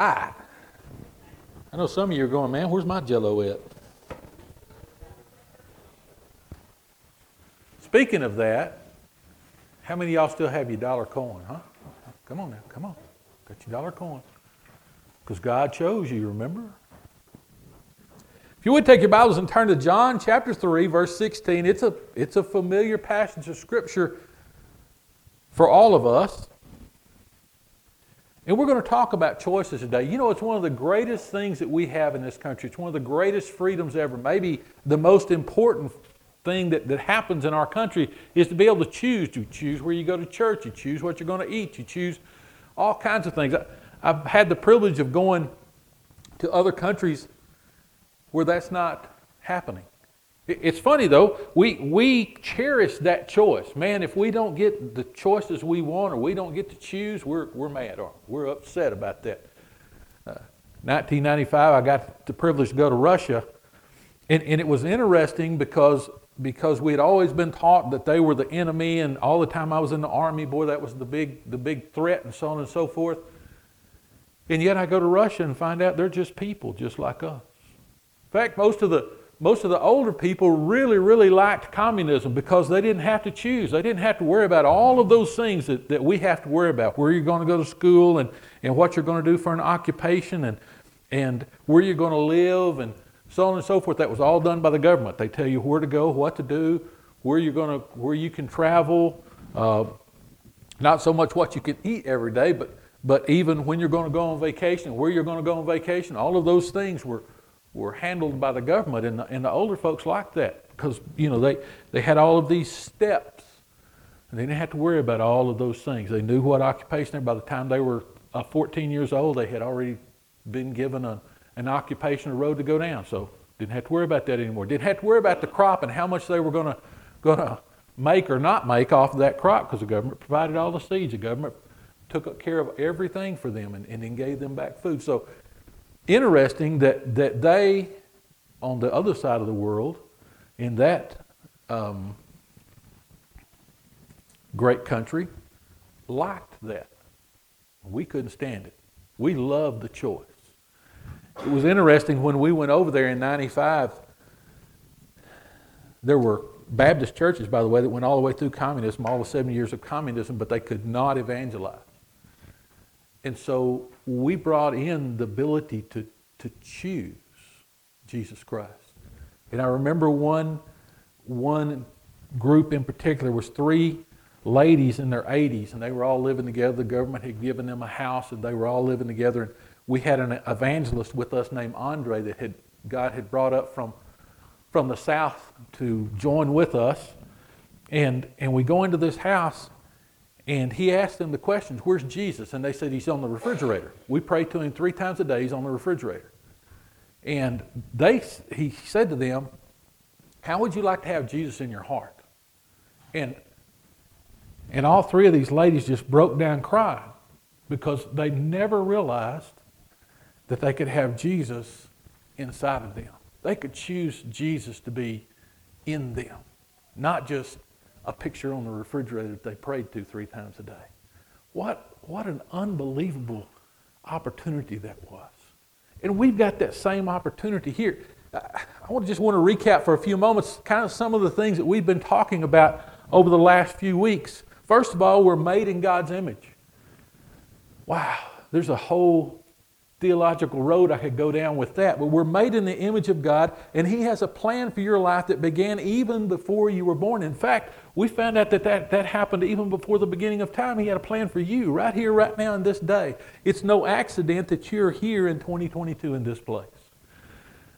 I. I know some of you are going, man, where's my jello at? Speaking of that, how many of y'all still have your dollar coin, huh? Come on now, come on. Got your dollar coin. Because God chose you, remember? If you would take your Bibles and turn to John chapter 3, verse 16, it's a, it's a familiar passage of Scripture for all of us. And we're going to talk about choices today. You know, it's one of the greatest things that we have in this country. It's one of the greatest freedoms ever. Maybe the most important thing that, that happens in our country is to be able to choose. You choose where you go to church, you choose what you're going to eat, you choose all kinds of things. I, I've had the privilege of going to other countries where that's not happening. It's funny though, we, we cherish that choice. Man, if we don't get the choices we want or we don't get to choose, we're, we're mad or we're upset about that. Uh, 1995, I got the privilege to go to Russia, and, and it was interesting because, because we had always been taught that they were the enemy, and all the time I was in the army, boy, that was the big, the big threat, and so on and so forth. And yet I go to Russia and find out they're just people, just like us. In fact, most of the most of the older people really, really liked communism because they didn't have to choose. They didn't have to worry about all of those things that, that we have to worry about where you're going to go to school and, and what you're going to do for an occupation and, and where you're going to live and so on and so forth. That was all done by the government. They tell you where to go, what to do, where, you're going to, where you can travel. Uh, not so much what you can eat every day, but, but even when you're going to go on vacation, where you're going to go on vacation, all of those things were were handled by the government, and the, and the older folks liked that because you know they, they had all of these steps, and they didn't have to worry about all of those things. They knew what occupation. There by the time they were uh, 14 years old, they had already been given a, an occupation, a road to go down. So didn't have to worry about that anymore. Didn't have to worry about the crop and how much they were going to make or not make off of that crop because the government provided all the seeds. The government took care of everything for them and, and then gave them back food. So interesting that, that they, on the other side of the world, in that um, great country, liked that. We couldn't stand it. We loved the choice. It was interesting when we went over there in 95, there were Baptist churches, by the way, that went all the way through communism, all the seven years of communism, but they could not evangelize. And so we brought in the ability to, to choose Jesus Christ. And I remember one, one group in particular was three ladies in their 80s, and they were all living together. The government had given them a house, and they were all living together. And we had an evangelist with us named Andre that had, God had brought up from, from the south to join with us. And, and we go into this house, and he asked them the questions, Where's Jesus? And they said, He's on the refrigerator. We pray to him three times a day, he's on the refrigerator. And they, he said to them, How would you like to have Jesus in your heart? And, and all three of these ladies just broke down crying because they never realized that they could have Jesus inside of them. They could choose Jesus to be in them, not just a picture on the refrigerator that they prayed to three times a day. What, what an unbelievable opportunity that was. And we've got that same opportunity here. I just want to recap for a few moments kind of some of the things that we've been talking about over the last few weeks. First of all, we're made in God's image. Wow, there's a whole theological road I could go down with that, but we're made in the image of God, and He has a plan for your life that began even before you were born. In fact, we found out that that, that happened even before the beginning of time. He had a plan for you right here, right now, in this day. It's no accident that you're here in 2022 in this place.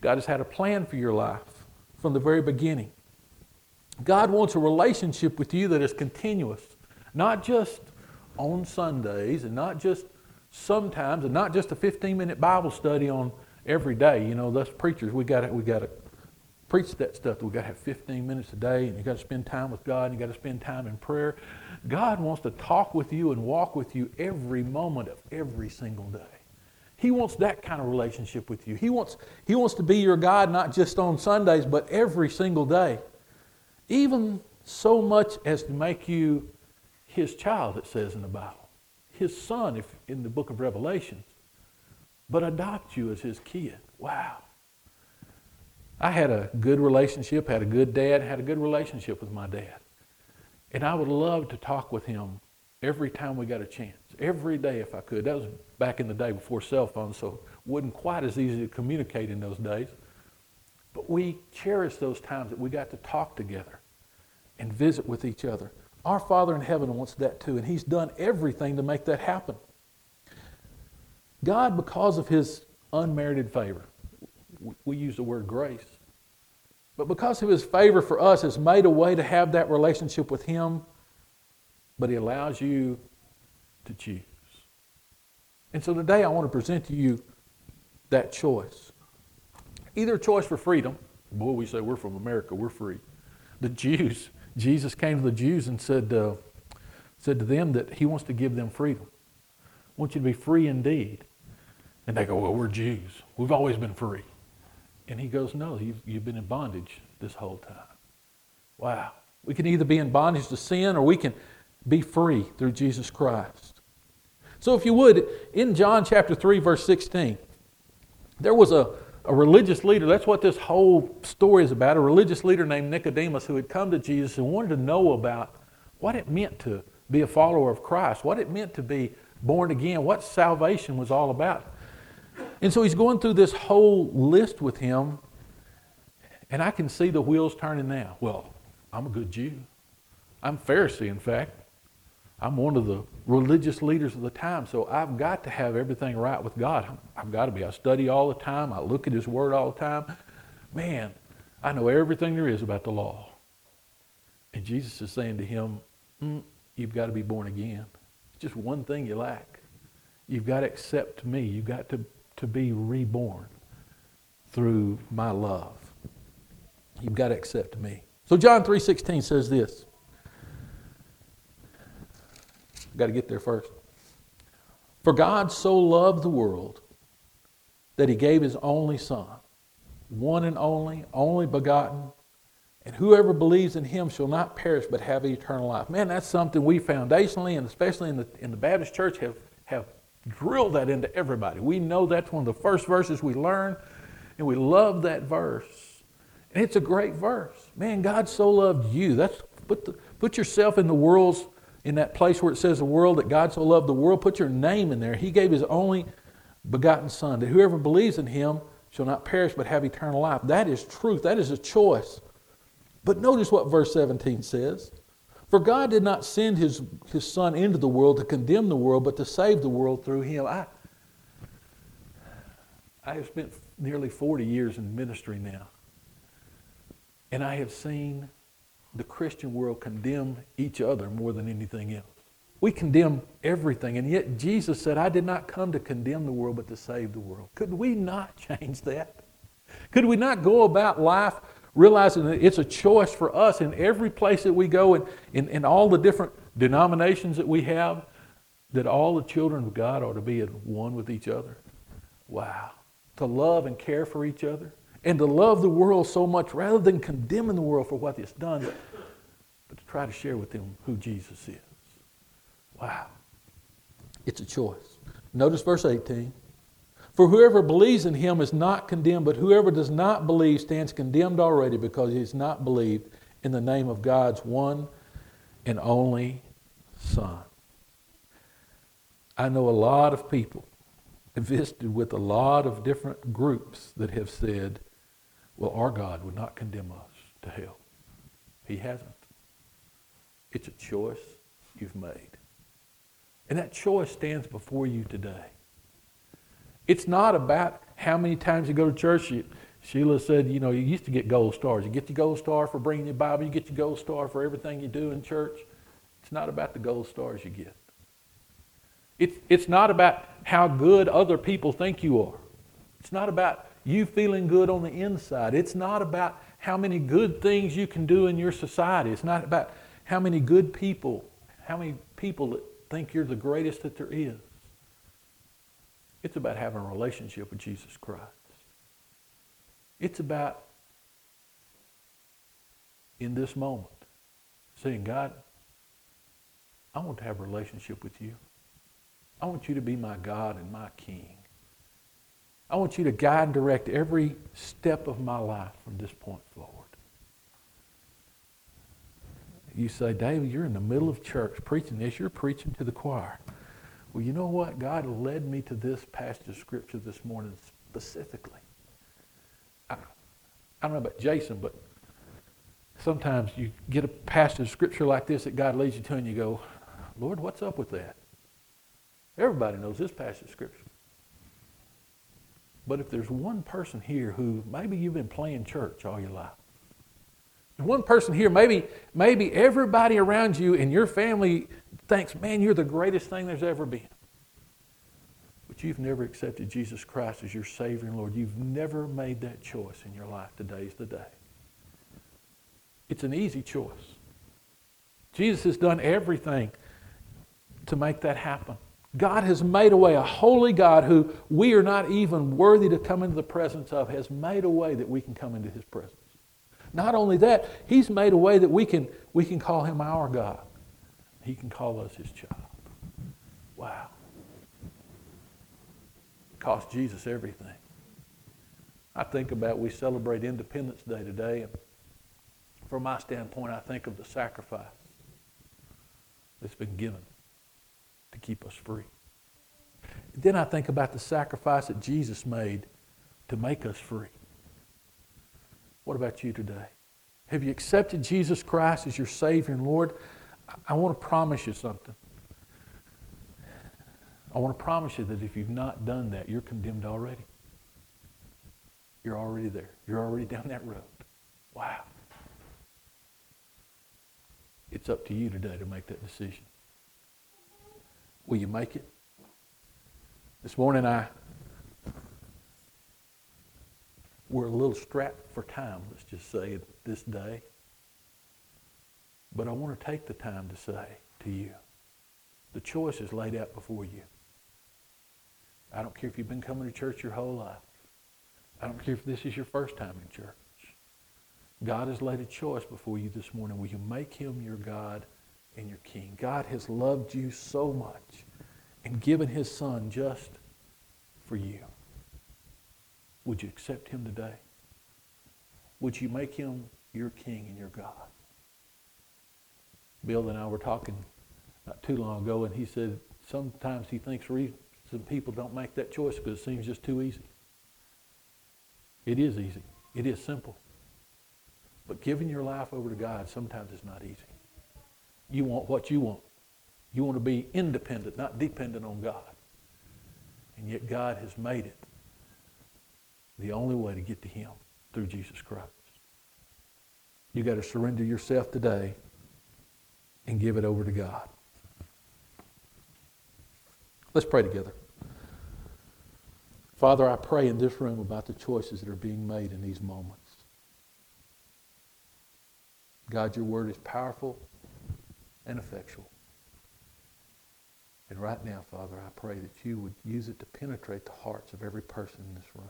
God has had a plan for your life from the very beginning. God wants a relationship with you that is continuous, not just on Sundays and not just sometimes, and not just a 15 minute Bible study on every day. You know, us preachers, we got we got to preach that stuff. We got to have 15 minutes a day, and you got to spend time with God, and you got to spend time in prayer. God wants to talk with you and walk with you every moment of every single day. He wants that kind of relationship with you. He wants, he wants to be your God not just on Sundays, but every single day. Even so much as to make you his child, it says in the Bible his son if, in the book of Revelations. but adopt you as his kid. Wow. I had a good relationship, had a good dad, had a good relationship with my dad. And I would love to talk with him every time we got a chance, every day if I could. That was back in the day before cell phones, so it wasn't quite as easy to communicate in those days. But we cherish those times that we got to talk together and visit with each other. Our Father in heaven wants that too, and He's done everything to make that happen. God, because of His unmerited favor, we use the word grace, but because of His favor for us, has made a way to have that relationship with Him, but He allows you to choose. And so today I want to present to you that choice. Either choice for freedom. Boy, we say we're from America, we're free. The Jews, Jesus came to the Jews and said, uh, said to them that he wants to give them freedom. I want you to be free indeed. And they go, well, we're Jews. We've always been free. And he goes, no, you've, you've been in bondage this whole time. Wow. We can either be in bondage to sin or we can be free through Jesus Christ. So if you would, in John chapter 3, verse 16, there was a, a religious leader. That's what this whole story is about. A religious leader named Nicodemus who had come to Jesus and wanted to know about what it meant to be a follower of Christ, what it meant to be born again, what salvation was all about. And so he's going through this whole list with him, and I can see the wheels turning now. Well, I'm a good Jew. I'm Pharisee, in fact. I'm one of the religious leaders of the time, so I've got to have everything right with God. I've got to be. I study all the time. I look at His Word all the time. Man, I know everything there is about the law. And Jesus is saying to him, mm, You've got to be born again. It's just one thing you lack. You've got to accept me. You've got to, to be reborn through my love. You've got to accept me. So John 3.16 says this. I've got to get there first. For God so loved the world that he gave his only Son, one and only, only begotten, and whoever believes in him shall not perish but have eternal life. Man, that's something we foundationally and especially in the, in the Baptist church have, have drilled that into everybody. We know that's one of the first verses we learn, and we love that verse. And it's a great verse. Man, God so loved you. That's put, the, put yourself in the world's in that place where it says the world that God so loved the world, put your name in there. He gave his only begotten Son, that whoever believes in him shall not perish but have eternal life. That is truth. That is a choice. But notice what verse 17 says. For God did not send his, his Son into the world to condemn the world, but to save the world through him. I, I have spent nearly 40 years in ministry now. And I have seen the Christian world condemn each other more than anything else. We condemn everything, and yet Jesus said, I did not come to condemn the world, but to save the world. Could we not change that? Could we not go about life realizing that it's a choice for us in every place that we go and in, in all the different denominations that we have, that all the children of God ought to be at one with each other? Wow. To love and care for each other and to love the world so much rather than condemning the world for what it's done, but, to try to share with them who Jesus is. Wow. It's a choice. Notice verse 18. For whoever believes in him is not condemned, but whoever does not believe stands condemned already because he has not believed in the name of God's one and only Son. I know a lot of people visited with a lot of different groups that have said, well, our God would not condemn us to hell. He hasn't. It's a choice you've made. And that choice stands before you today. It's not about how many times you go to church. You, Sheila said, you know, you used to get gold stars. You get your gold star for bringing your Bible. You get your gold star for everything you do in church. It's not about the gold stars you get. It's, it's not about how good other people think you are. It's not about you feeling good on the inside. It's not about how many good things you can do in your society. It's not about how many good people, how many people that think you're the greatest that there is. It's about having a relationship with Jesus Christ. It's about, in this moment, saying, God, I want to have a relationship with you. I want you to be my God and my King. I want you to guide and direct every step of my life from this point forward. You say, David, you're in the middle of church preaching this. You're preaching to the choir. Well, you know what? God led me to this passage of Scripture this morning specifically. I, I don't know about Jason, but sometimes you get a passage of Scripture like this that God leads you to, and you go, Lord, what's up with that? Everybody knows this passage of Scripture. But if there's one person here who maybe you've been playing church all your life, one person here, maybe, maybe everybody around you in your family thinks, man, you're the greatest thing there's ever been. But you've never accepted Jesus Christ as your Savior and Lord. You've never made that choice in your life. Today's the day. It's an easy choice. Jesus has done everything to make that happen. God has made a way. A holy God who we are not even worthy to come into the presence of has made a way that we can come into his presence. Not only that, he's made a way that we can, we can call him our God. He can call us his child. Wow. It cost Jesus everything. I think about we celebrate Independence Day today, and from my standpoint, I think of the sacrifice that's been given to keep us free. Then I think about the sacrifice that Jesus made to make us free. What about you today? Have you accepted Jesus Christ as your Savior and Lord? I want to promise you something. I want to promise you that if you've not done that, you're condemned already. You're already there. You're already down that road. Wow. It's up to you today to make that decision. Will you make it? This morning I we're a little strapped for time, let's just say, this day. But I want to take the time to say to you, the choice is laid out before you. I don't care if you've been coming to church your whole life. I don't care if this is your first time in church. God has laid a choice before you this morning. Will you make him your God and your King. God has loved you so much and given his son just for you. Would you accept him today? Would you make him your king and your God? Bill and I were talking not too long ago, and he said sometimes he thinks some people don't make that choice because it seems just too easy. It is easy. It is simple. But giving your life over to God sometimes is not easy. You want what you want. You want to be independent, not dependent on God. And yet God has made it the only way to get to him through Jesus Christ. You got to surrender yourself today and give it over to God. Let's pray together. Father, I pray in this room about the choices that are being made in these moments. God, your word is powerful and effectual. And right now, Father, I pray that you would use it to penetrate the hearts of every person in this room.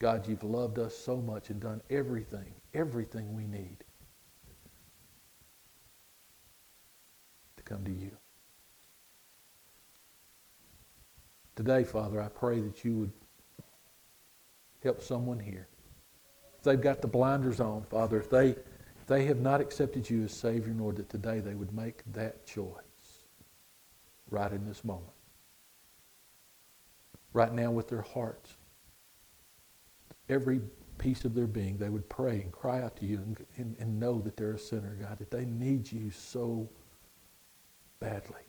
God, you've loved us so much and done everything, everything we need to come to you. Today, Father, I pray that you would help someone here. If they've got the blinders on, Father, if they, if they have not accepted you as Savior, Lord, that today they would make that choice right in this moment. Right now with their hearts every piece of their being, they would pray and cry out to you and, and, and know that they're a sinner, God, that they need you so badly.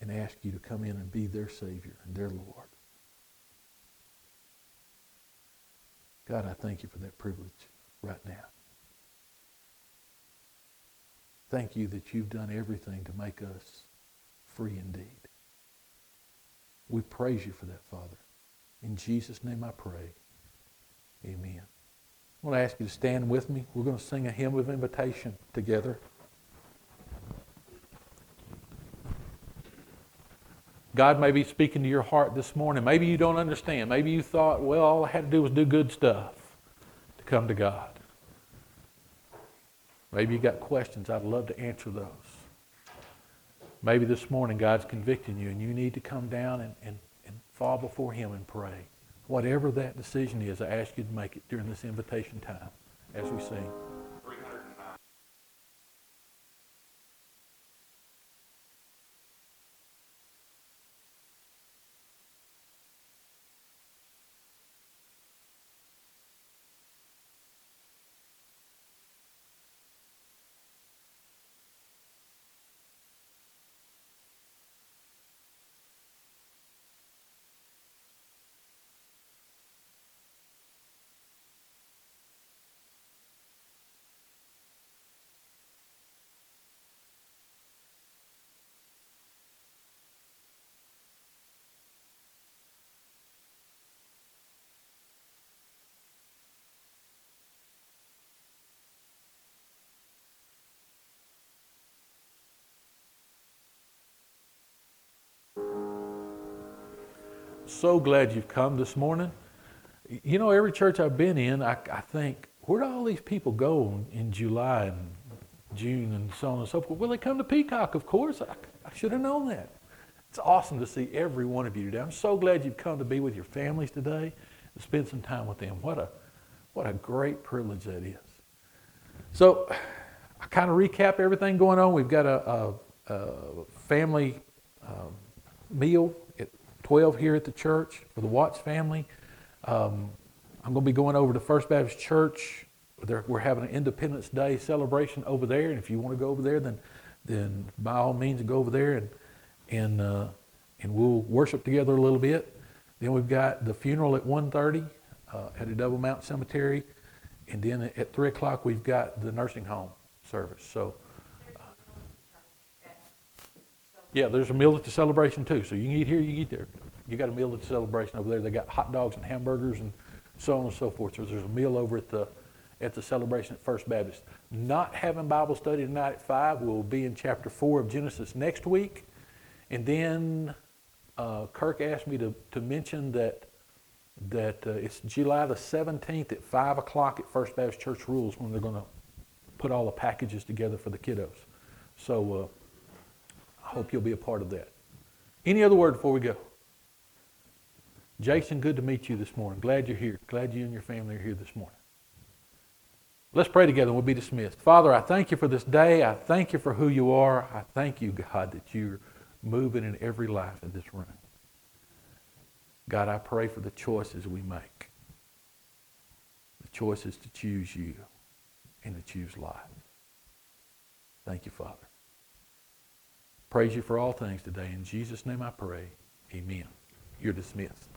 And ask you to come in and be their Savior and their Lord. God, I thank you for that privilege right now. Thank you that you've done everything to make us free indeed. We praise you for that, Father. In Jesus' name I pray. Amen. I want to ask you to stand with me. We're going to sing a hymn of invitation together. God may be speaking to your heart this morning. Maybe you don't understand. Maybe you thought, well, all I had to do was do good stuff to come to God. Maybe you got questions. I'd love to answer those. Maybe this morning God's convicting you and you need to come down and, and, and fall before Him and pray. Whatever that decision is, I ask you to make it during this invitation time as we sing. So glad you've come this morning. You know, every church I've been in, I, I think, where do all these people go in, July and June and so on and so forth? Well, they come to Peacock, of course. I, I should have known that. It's awesome to see every one of you today. I'm so glad you've come to be with your families today and spend some time with them. What a, what a great privilege that is. So, I kind of recap everything going on. We've got a, a, a family um, meal 12 here at the church for the Watts family. Um, I'm going to be going over to First Baptist Church. They're, we're having an Independence Day celebration over there, and if you want to go over there, then then by all means go over there and and uh, and we'll worship together a little bit. Then we've got the funeral at 1:30 uh, at the Double Mount Cemetery, and then at three o'clock we've got the nursing home service. So. Yeah, there's a meal at the celebration too. So you can eat here, you can eat there. You got a meal at the celebration over there. They got hot dogs and hamburgers and so on and so forth. So there's a meal over at the at the celebration at First Baptist. Not having Bible study tonight at five. We'll be in chapter four of Genesis next week, and then uh, Kirk asked me to to mention that that uh, it's July the 17th at five o'clock at First Baptist Church Rules when they're going to put all the packages together for the kiddos. So. Uh, hope you'll be a part of that. Any other word before we go? Jason, good to meet you this morning. Glad you're here. Glad you and your family are here this morning. Let's pray together and we'll be dismissed. Father, I thank you for this day. I thank you for who you are. I thank you, God, that you're moving in every life in this room. God, I pray for the choices we make. The choices to choose you and to choose life. Thank you, Father. Praise you for all things today. In Jesus' name I pray. Amen. You're dismissed.